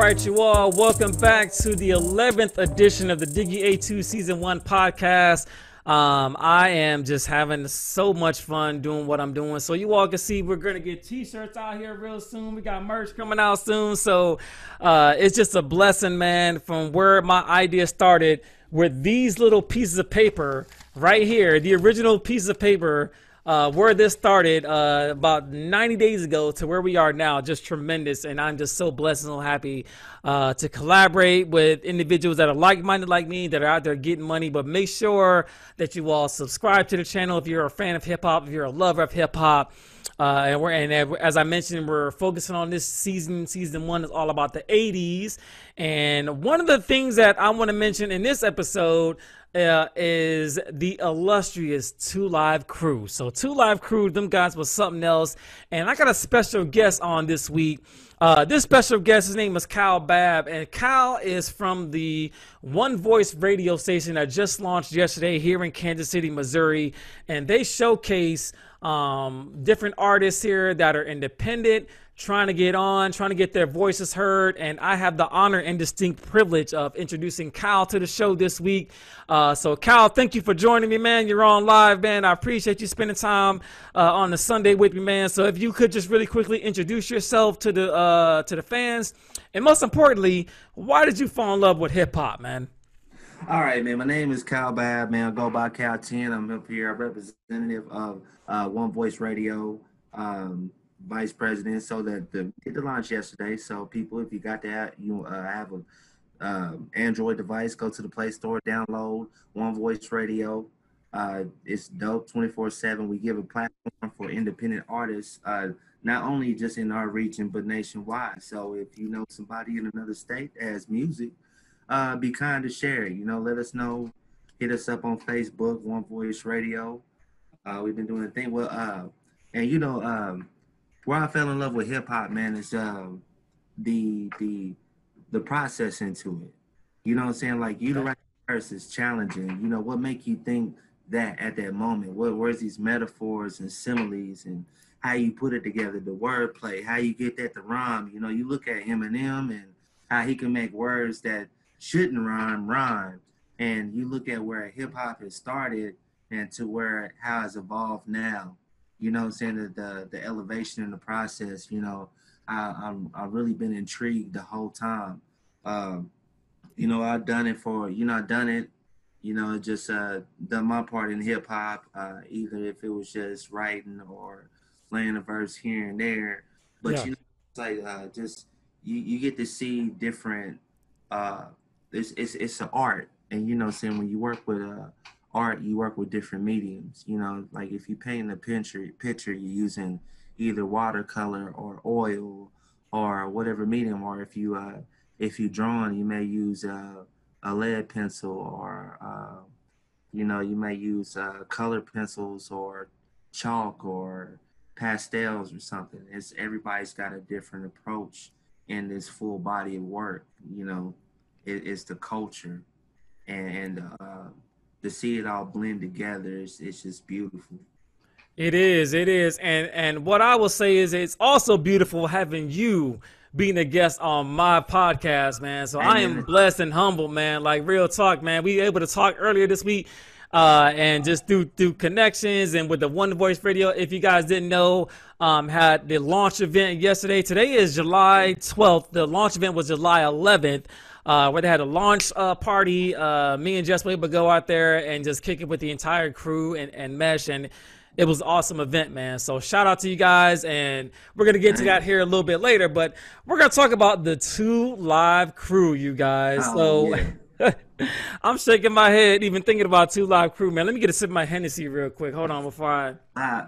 right, you all. Welcome back to the 11th edition of the Diggy A2 Season 1 podcast. Um, I am just having so much fun doing what I'm doing. So you all can see we're gonna get t-shirts out here real soon. We got merch coming out soon. So uh, it's just a blessing, man, from where my idea started with these little pieces of paper right here, the original piece of paper uh, where this started uh, about 90 days ago to where we are now, just tremendous. And I'm just so blessed and so happy uh, to collaborate with individuals that are like minded like me, that are out there getting money. But make sure that you all subscribe to the channel if you're a fan of hip hop, if you're a lover of hip hop. Uh, and we're and as I mentioned, we're focusing on this season. Season one is all about the '80s, and one of the things that I want to mention in this episode uh, is the illustrious Two Live Crew. So Two Live Crew, them guys was something else, and I got a special guest on this week. Uh, this special guest, his name is Kyle Babb, and Kyle is from the One Voice radio station that just launched yesterday here in Kansas City, Missouri, and they showcase um, different artists here that are independent, trying to get on, trying to get their voices heard. And I have the honor and distinct privilege of introducing Kyle to the show this week. Uh, so, Kyle, thank you for joining me, man. You're on live, man. I appreciate you spending time uh, on the Sunday with me, man. So, if you could just really quickly introduce yourself to the uh, to the fans, and most importantly, why did you fall in love with hip hop, man? All right, man. My name is Kyle Babb, man. I go by Cal 10. I'm up here, a representative of uh, One Voice Radio. Um, vice president. So that the did the launch yesterday. So people, if you got that, you uh, have a um, Android device, go to the Play Store, download One Voice Radio. Uh, it's dope 24 7. We give a platform for independent artists, uh, not only just in our region, but nationwide. So if you know somebody in another state has music, uh, be kind to share it. You know, let us know. Hit us up on Facebook, One Voice Radio. Uh, we've been doing a thing. Well, uh, and you know, um, where I fell in love with hip hop, man, is um, the the the process into it. You know what I'm saying? Like you the right verse is challenging. You know, what make you think that at that moment? What where's these metaphors and similes and how you put it together, the wordplay, how you get that to rhyme. You know, you look at Eminem and how he can make words that shouldn't rhyme rhyme. And you look at where hip hop has started and to where how it's evolved now you know I'm saying, the, the, the elevation in the process, you know, I, I'm, I've really been intrigued the whole time. Um, you know, I've done it for, you know, I've done it, you know, just uh, done my part in hip hop, uh, either if it was just writing or playing a verse here and there. But, yeah. you know, it's like uh, just, you, you get to see different, uh, it's, it's, it's an art. And, you know, saying when you work with, uh, art, you work with different mediums. You know, like if you paint a picture, picture you're using either watercolor or oil or whatever medium. Or if you uh, if you drawing, you may use uh, a lead pencil or uh, you know you may use uh, color pencils or chalk or pastels or something. It's everybody's got a different approach in this full body of work. You know, it, it's the culture and, and uh, to see it all blend together it's, it's just beautiful it is it is and and what i will say is it's also beautiful having you being a guest on my podcast man so Amen. i am blessed and humbled man like real talk man we able to talk earlier this week uh, and just through through connections and with the One Voice Radio. If you guys didn't know, um, had the launch event yesterday. Today is July 12th. The launch event was July 11th uh, where they had a launch uh, party. Uh, me and Jess were able to go out there and just kick it with the entire crew and, and mesh. And it was an awesome event, man. So shout out to you guys. And we're going to get to that here a little bit later. But we're going to talk about the two live crew, you guys. Oh, so. Yeah. I'm shaking my head even thinking about two live crew, man. Let me get a sip of my Hennessy real quick. Hold on before I. Uh,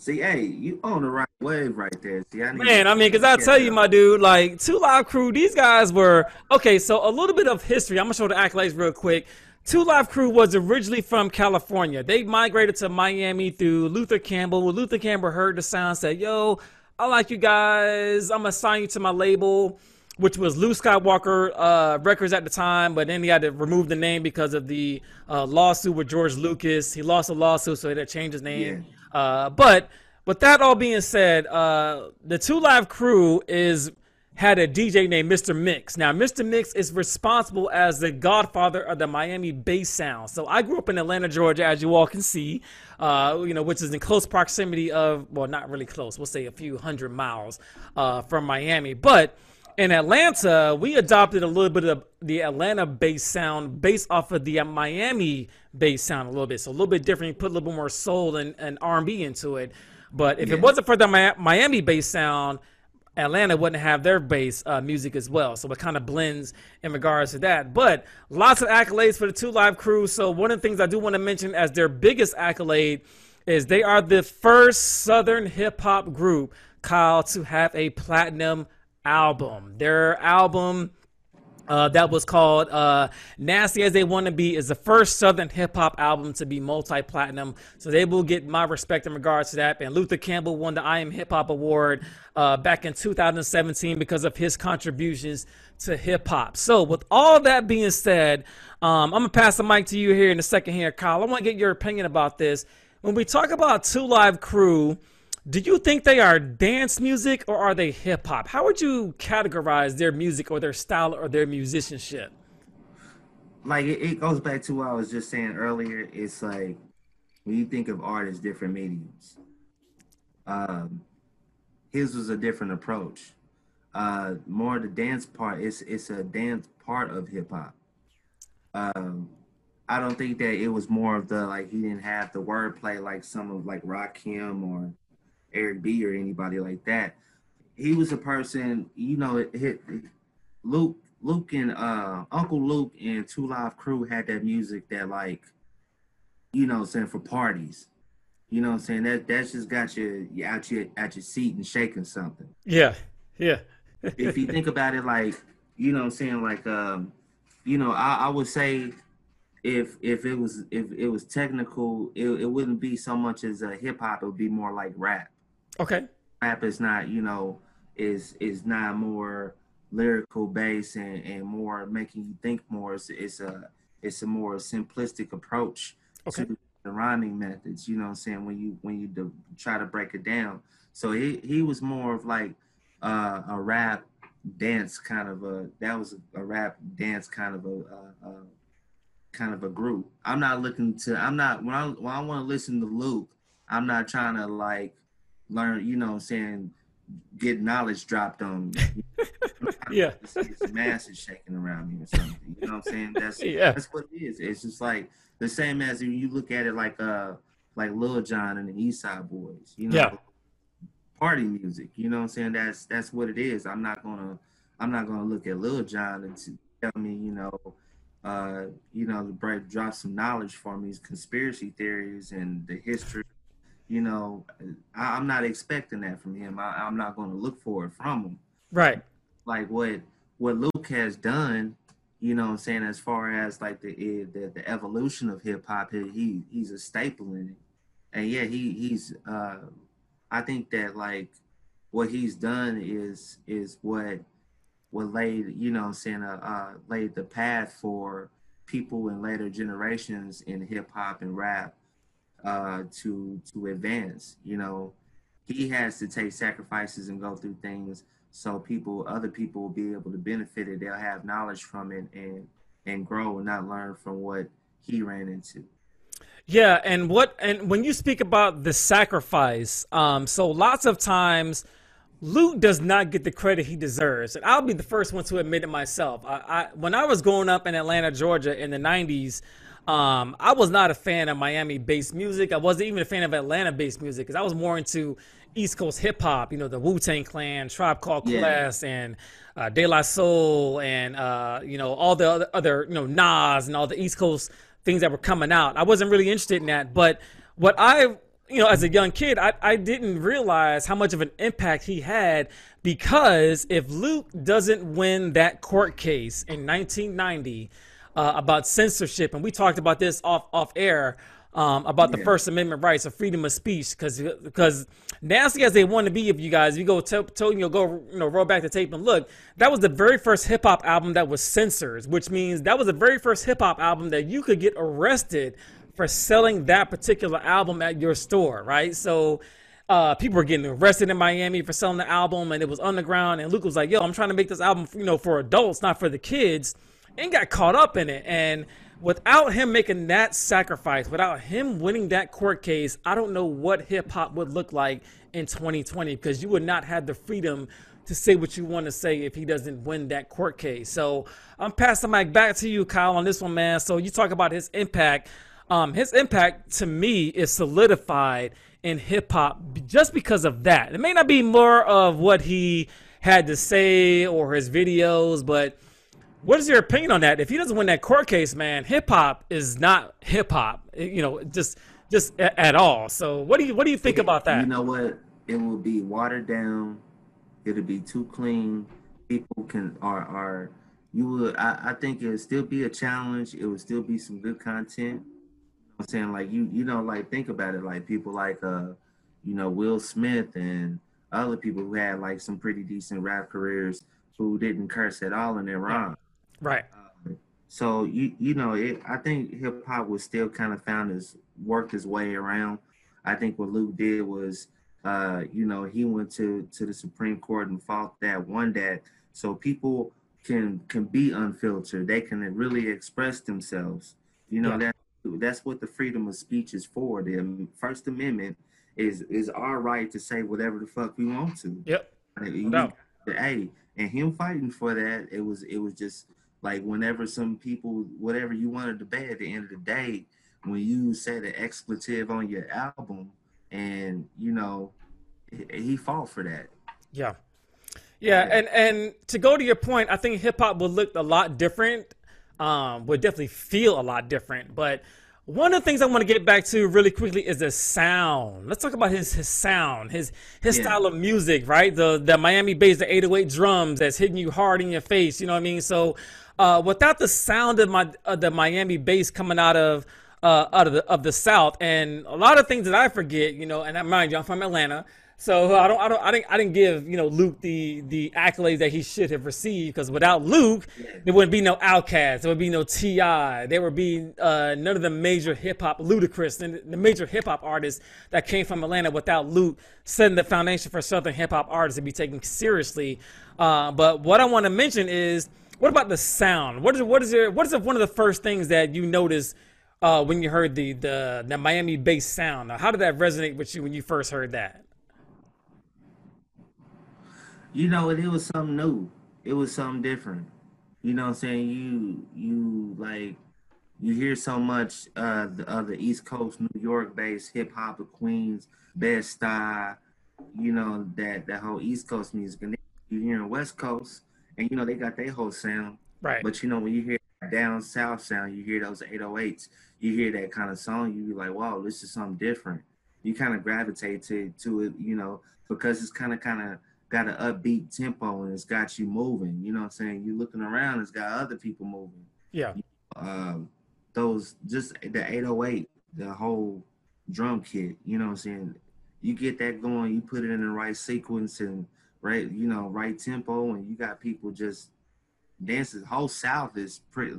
See, hey, you on the right wave right there. See, I man, I mean, because I tell you, my dude, like Two Live Crew, these guys were okay. So a little bit of history. I'm gonna show the accolades real quick. Two Live Crew was originally from California. They migrated to Miami through Luther Campbell. When Luther Campbell heard the sound, said, "Yo, I like you guys. I'm gonna sign you to my label." Which was Luke Skywalker uh, Records at the time, but then he had to remove the name because of the uh, lawsuit with George Lucas. He lost a lawsuit, so he had to change his name. Yeah. Uh, but with that all being said, uh, the Two Live Crew is had a DJ named Mr. Mixx. Now, Mr. Mixx is responsible as the godfather of the Miami bass sound. So I grew up in Atlanta, Georgia, as you all can see, uh, you know, which is in close proximity of, well, not really close, we'll say a few hundred miles uh, from Miami. But in Atlanta, we adopted a little bit of the Atlanta bass sound based off of the Miami bass sound a little bit. So a little bit different, You put a little bit more soul and, and R&B into it. But if yeah. it wasn't for the Miami bass sound, Atlanta wouldn't have their bass uh, music as well. So it kind of blends in regards to that. But lots of accolades for the Two Live Crew. So one of the things I do want to mention as their biggest accolade is they are the first Southern hip hop group, Kyle, to have a platinum album. Their album uh, that was called uh, Nasty as They Want to Be is the first Southern hip hop album to be multi platinum. So they will get my respect in regards to that. And Luther Campbell won the I Am Hip Hop Award uh, back in 2017 because of his contributions to hip hop. So, with all that being said, um, I'm going to pass the mic to you here in a second here, Kyle. I want to get your opinion about this. When we talk about Two Live Crew, do you think they are dance music or are they hip hop? How would you categorize their music or their style or their musicianship? Like it, it goes back to what I was just saying earlier. It's like when you think of art as different mediums, um, his was a different approach. Uh, more the dance part. It's it's a dance part of hip hop. Um, I don't think that it was more of the like he didn't have the wordplay like some of like Rakim or Eric B or anybody like that. He was a person, you know, it hit Luke, Luke and uh Uncle Luke and Two Live Crew had that music that like, you know, saying for parties. You know what I'm saying? That that's just got you, you out your at your seat and shaking something. Yeah. Yeah. if you think about it like, you know what I'm saying, like um, you know, I, I would say if if it was if it was technical, it, it wouldn't be so much as a hip hop, it would be more like rap. Okay. Rap is not, you know, is is not more lyrical based and, and more making you think more. It's, it's a it's a more simplistic approach okay. to the rhyming methods. You know what I'm saying? When you when you do, try to break it down. So he he was more of like uh, a rap dance kind of a that was a, a rap dance kind of a, a, a, kind of a group. I'm not looking to I'm not when I when I want to listen to Luke, I'm not trying to like learn, you know, saying get knowledge dropped on me. yeah. It's, it's masses shaking around me or something. You know what I'm saying? That's yeah. that's what it is. It's just like the same as you look at it like uh like Lil Jon and the East Side Boyz, you know. Yeah. Party music, you know what I'm saying? That's that's what it is. I'm not gonna I'm not gonna look at Lil Jon and tell me, you know, uh, you know, to break drop some knowledge for me, conspiracy theories and the history you know, I, am not expecting that from him. I, am not going to look for it from him. Right. Like what what Luke has done, you know, I'm saying as far as like the eh, the, the evolution of hip hop, he he's a staple in it, and yeah, he he's. uh I think that like what he's done is is what what laid you know I'm saying uh, uh, laid the path for people in later generations in hip hop and rap uh, to to advance. You know, he has to take sacrifices and go through things so people, other people, will be able to benefit it. They'll have knowledge from it and and grow and not learn from what he ran into. Yeah, and what and when you speak about the sacrifice, um, so lots of times. Luke does not get the credit he deserves, and I'll be the first one to admit it myself. I, I when I was growing up in Atlanta, Georgia, in the '90s, um, I was not a fan of Miami-based music. I wasn't even a fan of Atlanta-based music because I was more into East Coast hip hop. You know, the Wu Tang Clan, Tribe Called Quest, yeah. and uh, De La Soul, and uh, you know all the other, other you know Nas and all the East Coast things that were coming out. I wasn't really interested in that. But what I you know, as a young kid, I, I didn't realize how much of an impact he had because if Luke doesn't win that court case in 1990, uh, about censorship, and we talked about this off off air um, about yeah. the First Amendment rights of freedom of speech, because because nasty as they want to be, if you guys, you go tell to you know go you know roll back the tape and look, that was the very first hip hop album that was censored, which means that was the very first hip hop album that you could get arrested for selling that particular album at your store, right? So uh, people were getting arrested in Miami for selling the album, and it was underground. And Luke was like, "Yo, I'm trying to make this album, you know, for adults, not for the kids," and got caught up in it. And without him making that sacrifice, without him winning that court case, I don't know what hip hop would look like in 2020 because you would not have the freedom to say what you want to say if he doesn't win that court case. So I'm passing the mic back to you, Kyle, on this one, man. So you talk about his impact. Um, his impact to me is solidified in hip hop just because of that. It may not be more of what he had to say or his videos, but what is your opinion on that? If he doesn't win that court case, man, hip hop is not hip hop. You know, just just at all. So what do you what do you think about that? You know what? It will be watered down. It'll be too clean. People can are are you would I, I think it would still be a challenge. It would still be some good content. I'm saying like you you know like think about it like people like uh you know Will Smith and other people who had like some pretty decent rap careers who didn't curse at all in their rhyme. Right. Um, so you you know it, I think hip hop was still kind of found his worked his way around. I think what Luke did was uh you know he went to to the Supreme Court and fought that won that so people can can be unfiltered. They can really express themselves. You know yeah. that that's what the freedom of speech is for. The First Amendment is is our right to say whatever the fuck we want to. Yep. No. Hey, and him fighting for that, it was it was just like whenever some people, whatever you wanted to be at the end of the day, when you said an expletive on your album, and you know, he fought for that. Yeah. Yeah, and and to go to your point, I think hip hop would look a lot different um, would definitely feel a lot different. But one of the things I want to get back to really quickly is the sound. Let's talk about his his sound, his his yeah. style of music, right? The the Miami bass, the 808 drums that's hitting you hard in your face. You know what I mean? So uh, without the sound of my uh, the Miami bass coming out of uh, out of the of the South, and a lot of things that I forget, you know, and I mind you, I'm from Atlanta. So I don't, I don't, I didn't, I didn't give you know Luke the the accolades that he should have received because without Luke, there wouldn't be no Outkast, there would be no T.I., there would be uh, none of the major hip hop, Ludacris and the major hip hop artists that came from Atlanta. Without Luke setting the foundation for Southern hip hop artists to be taken seriously. Uh, but what I want to mention is, what about the sound? What is what is your what is one of the first things that you noticed? Uh, when you heard the, the the Miami bass sound, how did that resonate with you when you first heard that? you know, it, it was something new. It was something different. You know what I'm saying? You you like you hear so much uh the other East Coast, New York based hip hop of Queens, best style, you know, that that whole East Coast music. And then you hear in West Coast and you know they got their whole sound. Right. But you know, when you hear down south sound, you hear those 808s, you hear that kind of song, you be like, wow, this is something different. You kind of gravitate to to it, you know, because it's kind of kind of got an upbeat tempo and it's got you moving. You know what I'm saying? You looking around, it's got other people moving. Yeah. Um, those just the 808, the whole drum kit. You know what I'm saying? You get that going, you put it in the right sequence and right, you know, right tempo, and you got people just dancing. The whole South is pretty.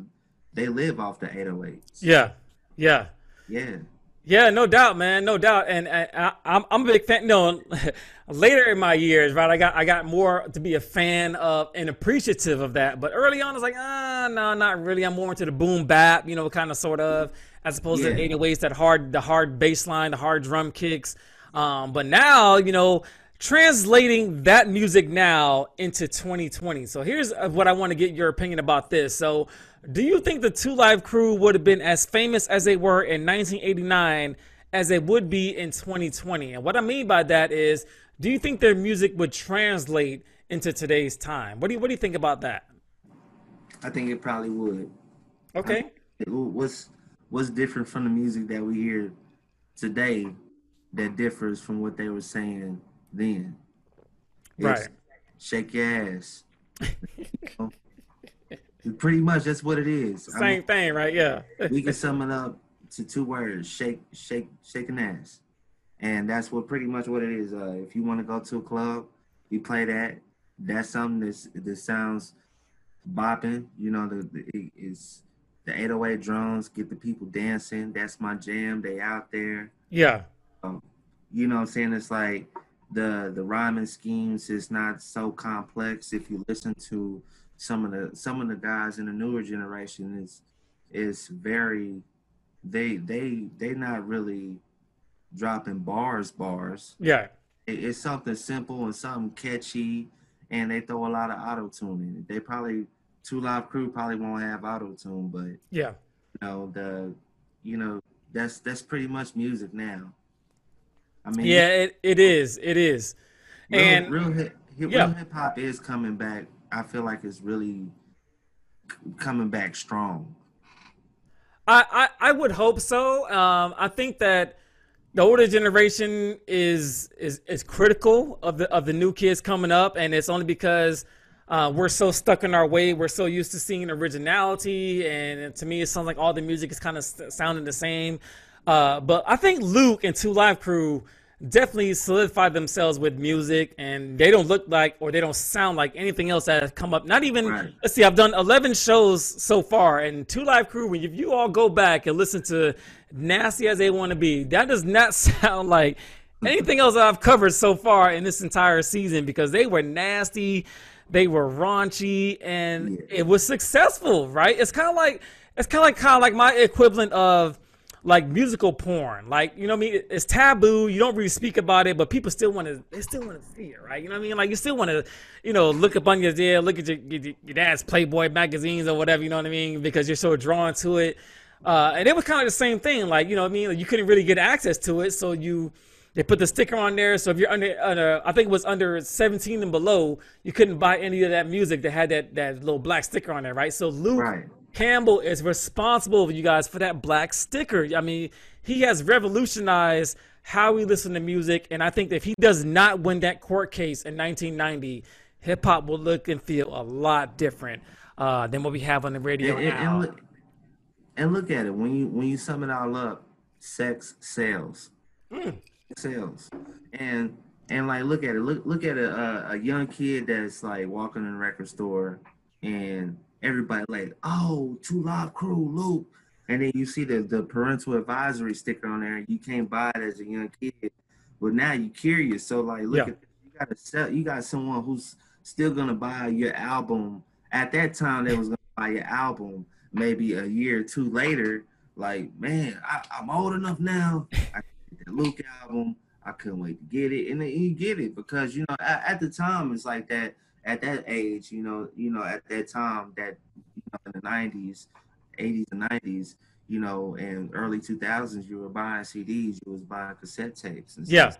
They live off the 808s. Yeah. Yeah. Yeah. Yeah, no doubt, man, no doubt, and, and I, am I'm a big fan. No, later in my years, right, I got I got more to be a fan of and appreciative of that. But early on, I was like, ah, no, not really. I'm more into the boom bap, you know, kind of sort of, as opposed yeah. to 808s, that hard, the hard bass line, the hard drum kicks. Um, but now, you know, translating that music now into 2020. So here's uh, what I want to get your opinion about this. So do you think the Two Live Crew would have been as famous as they were in 1989 as they would be in 2020? And what I mean by that is, do you think their music would translate into today's time? What do you What do you think about that? I think it probably would. Okay. what's What's different from the music that we hear today that differs from what they were saying then? It's right. Shake your ass. you know? Pretty much, that's what it is. Same I mean, thing, right? Yeah. we can sum it up to two words: shake, shake, shaking ass, and that's what pretty much what it is. Uh, if you want to go to a club, you play that. That's something that's, that sounds bopping. You know, the, the it's the 808 drums get the people dancing. That's my jam. They out there. Yeah. Um, you know what I'm saying? It's like the the rhyming schemes is not so complex. If you listen to some of the some of the guys in the newer generation, is is very they they they not really dropping bars bars. Yeah. It, it's something simple and something catchy, and they throw a lot of auto tune in it. They probably Two Live Crew probably won't have auto tune, but yeah, you know the you know that's that's pretty much music now. I mean, yeah, it, it is, it is, real, and real hip, yeah. hip hop is coming back. I feel like it's really coming back strong. I, I, I would hope so. Um, I think that the older generation is is is critical of the of the new kids coming up, and it's only because uh, we're so stuck in our way. We're so used to seeing originality, and to me, it sounds like all the music is kind of sounding the same. Uh, but I think Luke and Two Live Crew definitely solidified themselves with music, and they don't look like or they don't sound like anything else that has come up. Not even right. let's see, I've done eleven shows so far, and Two Live Crew. When if you all go back and listen to "Nasty as They Want to Be," that does not sound like anything else I've covered so far in this entire season because they were nasty, they were raunchy, and yeah. it was successful. Right? It's kind of like it's kind of like kind of like my equivalent of like musical porn. Like, you know what I mean? It's taboo. You don't really speak about it, but people still want to, they still want to see it, right? You know what I mean? Like, you still want to, you know, look up on your dad, look at your, your, your, dad's Playboy magazines or whatever, you know what I mean? Because you're so drawn to it. Uh, and it was kind of the same thing. Like, you know what I mean? Like, you couldn't really get access to it. So you, they put the sticker on there. So if you're under, under, I think it was under 17 and below, you couldn't buy any of that music that had that, that little black sticker on there, right? So Luke, right Campbell is responsible, you guys, for that black sticker. I mean, he has revolutionized how we listen to music, and I think if he does not win that court case in 1990, hip hop will look and feel a lot different uh, than what we have on the radio and, now. And look, and look, at it when you when you sum it all up, sex sells, mm. sells, and and like look at it, look look at a, a young kid that's like walking in a record store and everybody like, oh, Two Live Crew, Luke. And then you see the, the parental advisory sticker on there. You can't buy it as a young kid, but now you're curious. So like, look yeah. at you got to sell. You got someone who's still gonna buy your album. At that time, they was gonna buy your album. Maybe a year or two later, like, man, I, am old enough now. I get that Luke album. I couldn't wait to get it, and then you get it because you know at, at the time it's like that at that age, you know, you know, at that time, that you know, in the '90s, '80s and '90s, you know, and early 2000s, you were buying CDs, you was buying cassette tapes, and yeah.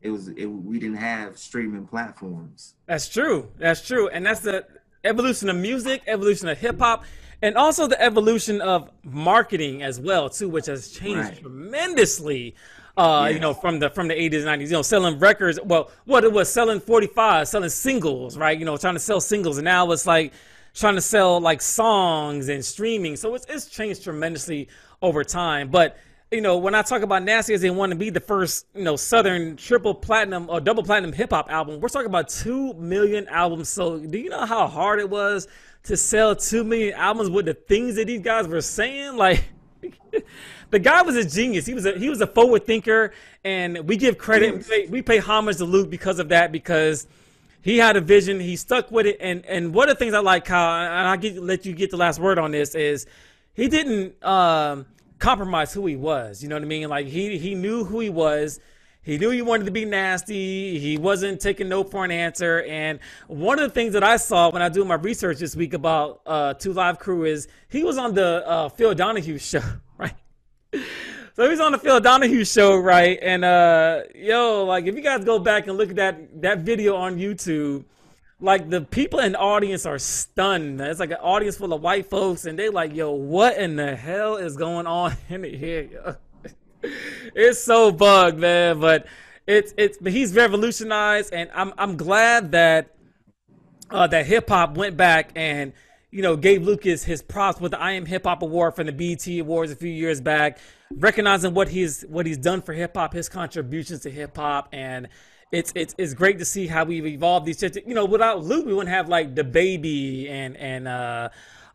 It was it, we didn't have streaming platforms. That's true. That's true, and that's the evolution of music, evolution of hip hop, and also the evolution of marketing as well too, which has changed right. tremendously uh, you know, from the from the 80s and 90s, you know, selling records. Well, what it was selling 45, selling singles, right? You know, trying to sell singles, and now it's like trying to sell like songs and streaming. So it's it's changed tremendously over time. But you know, when I talk about Nasty as they want to be the first, you know, Southern triple platinum or double platinum hip hop album, we're talking about two million albums. So do you know how hard it was to sell two million albums with the things that these guys were saying? Like the guy was a genius. He was a he was a forward thinker, and we give credit. We pay, we pay homage to Luke because of that because he had a vision. He stuck with it, and and one of the things I like, Kyle, and I get let you get the last word on this is he didn't um, compromise who he was. You know what I mean? Like he he knew who he was. He knew he wanted to be nasty. He wasn't taking no for an answer. And one of the things that I saw when I do my research this week about uh, Two Live Crew is he was on the uh, Phil Donahue show, right? so he's on the Phil Donahue show, right? And uh, yo, like if you guys go back and look at that that video on YouTube, like the people in the audience are stunned. It's like an audience full of white folks, and they like, yo, what in the hell is going on in here? it's so bugged, man. But it's it's he's revolutionized, and I'm I'm glad that uh, that hip hop went back and you know, gave Lucas his props with the I Am Hip Hop Award from the BET Awards a few years back, recognizing what he's what he's done for hip hop, his contributions to hip hop, and it's it's it's great to see how we've evolved these. You know, without Luke, we wouldn't have like DaBaby and and uh,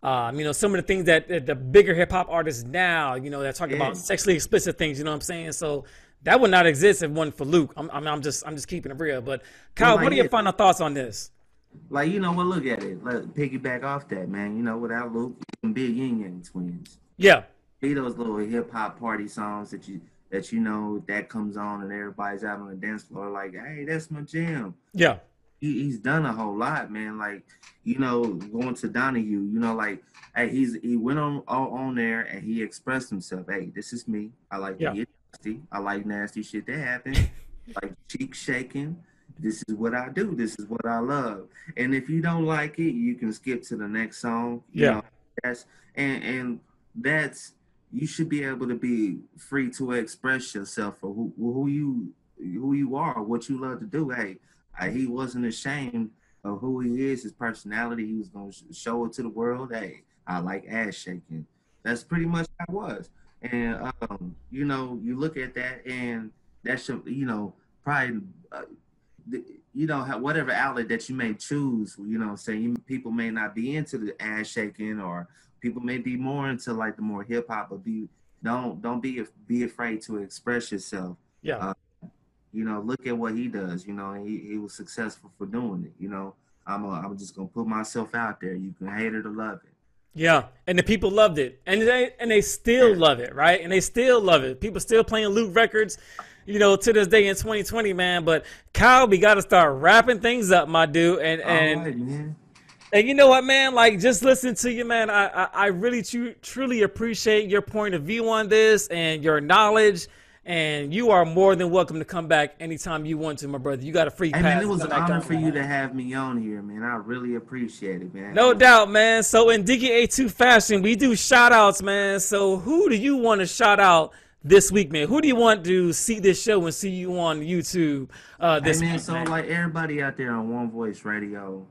um, you know some of the things that, that the bigger hip hop artists now, you know, they're talking yeah. about sexually explicit things. You know what I'm saying? So that would not exist if it wasn't for Luke. I'm, I'm, I'm just I'm just keeping it real. But Kyle, like what are your it- final thoughts on this? Like you know, well, look at it. Let piggyback off that, man. You know, without Luke, you can be Ying Yang twins. Yeah, Be those little hip hop party songs that you that you know that comes on and everybody's out on the dance floor like, hey, that's my jam. yeah, He, he's done a whole lot, man. Like you know, going to Donahue, you know, like hey, he's he went on all on there and he expressed himself. Hey, this is me. I like Yeah. to get nasty. I like nasty shit that happens. like cheek shaking. This is what I do. This is what I love. And if you don't like it, you can skip to the next song. You Yeah. know, that's and and that's you should be able to be free to express yourself for who who you who you are, what you love to do. Hey, I, he wasn't ashamed of who he is, his personality. He was gonna show it to the world. Hey, I like ass shaking. That's pretty much how it was. And um, you know, you look at that, and that should, you know, probably, uh, the, you know, whatever outlet that you may choose. You know, saying people may not be into the ass shaking, or people may be more into like the more hip hop, but be don't don't be be afraid to express yourself yeah. Uh, you know, look at what he does. You know, he, he was successful for doing it. You know, I'm a, I'm just gonna put myself out there. You can hate it or love it. Yeah, and the people loved it, and they and they still love it, right? And they still love it. People still playing Luke records, you know, to this day in 2020, man. But Kyle, we got to start wrapping things up, my dude. And and right, and you know what, man? Like just listen to you, man. I I, I really tru- truly appreciate your point of view on this and your knowledge. And you are more than welcome to come back anytime you want to, my brother. You got a free Hey pass. man, it was an honor for you to have me on here, man. I really appreciate it, man. No doubt, man. So in Diggy A2 fashion, we do shout outs, man. So who do you want to shout out this week, man? Who do you want to see this show and see you on YouTube uh, Hey this man, week, so man? like everybody out there on One Voice Radio,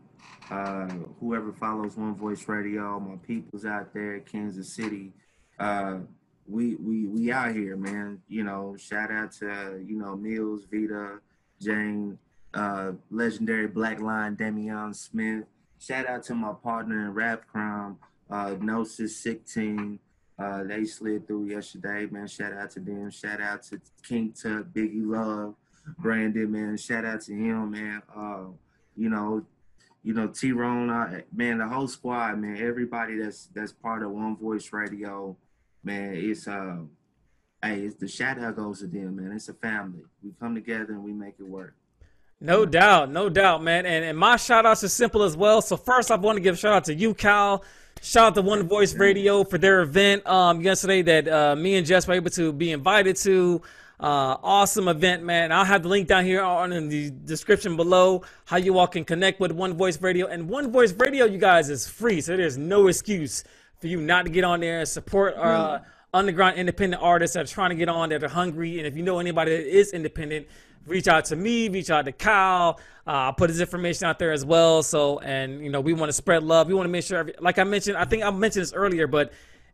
uh, whoever follows One Voice Radio, my peoples out there, Kansas City, uh, we we we out here, man. You know, shout out to you know Mills, Vita, Jane, uh, legendary Black Line, Damian Smith. Shout out to my partner in Rap Crime, uh, Gnosis Sick Team. Uh, they slid through yesterday, man. Shout out to them. Shout out to King Tuck, Biggie Love. Brandon, man. Shout out to him, man. Uh, you know, you know, T Ron, man, the whole squad, man, everybody that's that's part of One Voice Radio, man, it's uh hey, it's the shout out goes to them, man. It's a family. We come together and we make it work. No doubt, no doubt, man. And, and my shout outs are simple as well. So first I want to give a shout out to you, Cal. Shout out to One Voice Radio for their event um, yesterday that uh, me and Jess were able to be invited to. Uh, awesome event, man. I'll have the link down here on in the description below how you all can connect with One Voice Radio. And One Voice Radio, you guys, is free, so there's no excuse for you not to get on there and support our uh, underground independent artists that are trying to get on that are hungry. And if you know anybody that is independent, reach out to me, reach out to Kyle. Uh, I'll put his information out there as well. So, and you know, we want to spread love. We want to make sure, every, like I mentioned, I think I mentioned this earlier, but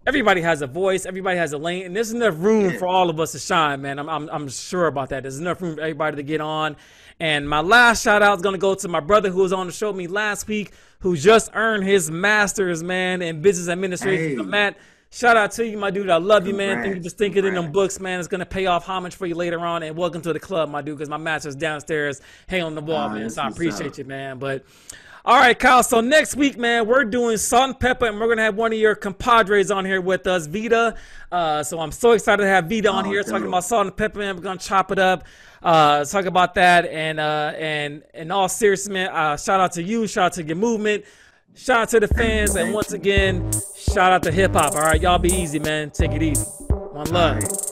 everybody has a voice, everybody has a lane, and there's enough room for all of us to shine, man. I'm, I'm, I'm sure about that. There's enough room for everybody to get on. And my last shout out is going to go to my brother who was on the show with me last week, who just earned his master's, man, in business administration. Hey. Matt, shout out to you, my dude. I love you, man. Thank you for Congrats, in them books, man. It's going to pay off homage for you later on. And welcome to the club, my dude, because my master's downstairs hanging on the wall, Oh, man. So I appreciate up. you, man. But all right, Kyle. So next week, man, we're doing salt and pepper, and we're gonna have one of your compadres on here with us, Vita. Uh, so I'm so excited to have Vita on Oh, here talking about salt and pepper, man. We're gonna chop it up, uh, talk about that, and uh, and in all seriousness, man, uh, shout out to you, shout out to your movement, shout out to the fans, and once again, shout out to hip hop. All right, y'all be easy, man. Take it easy. One love.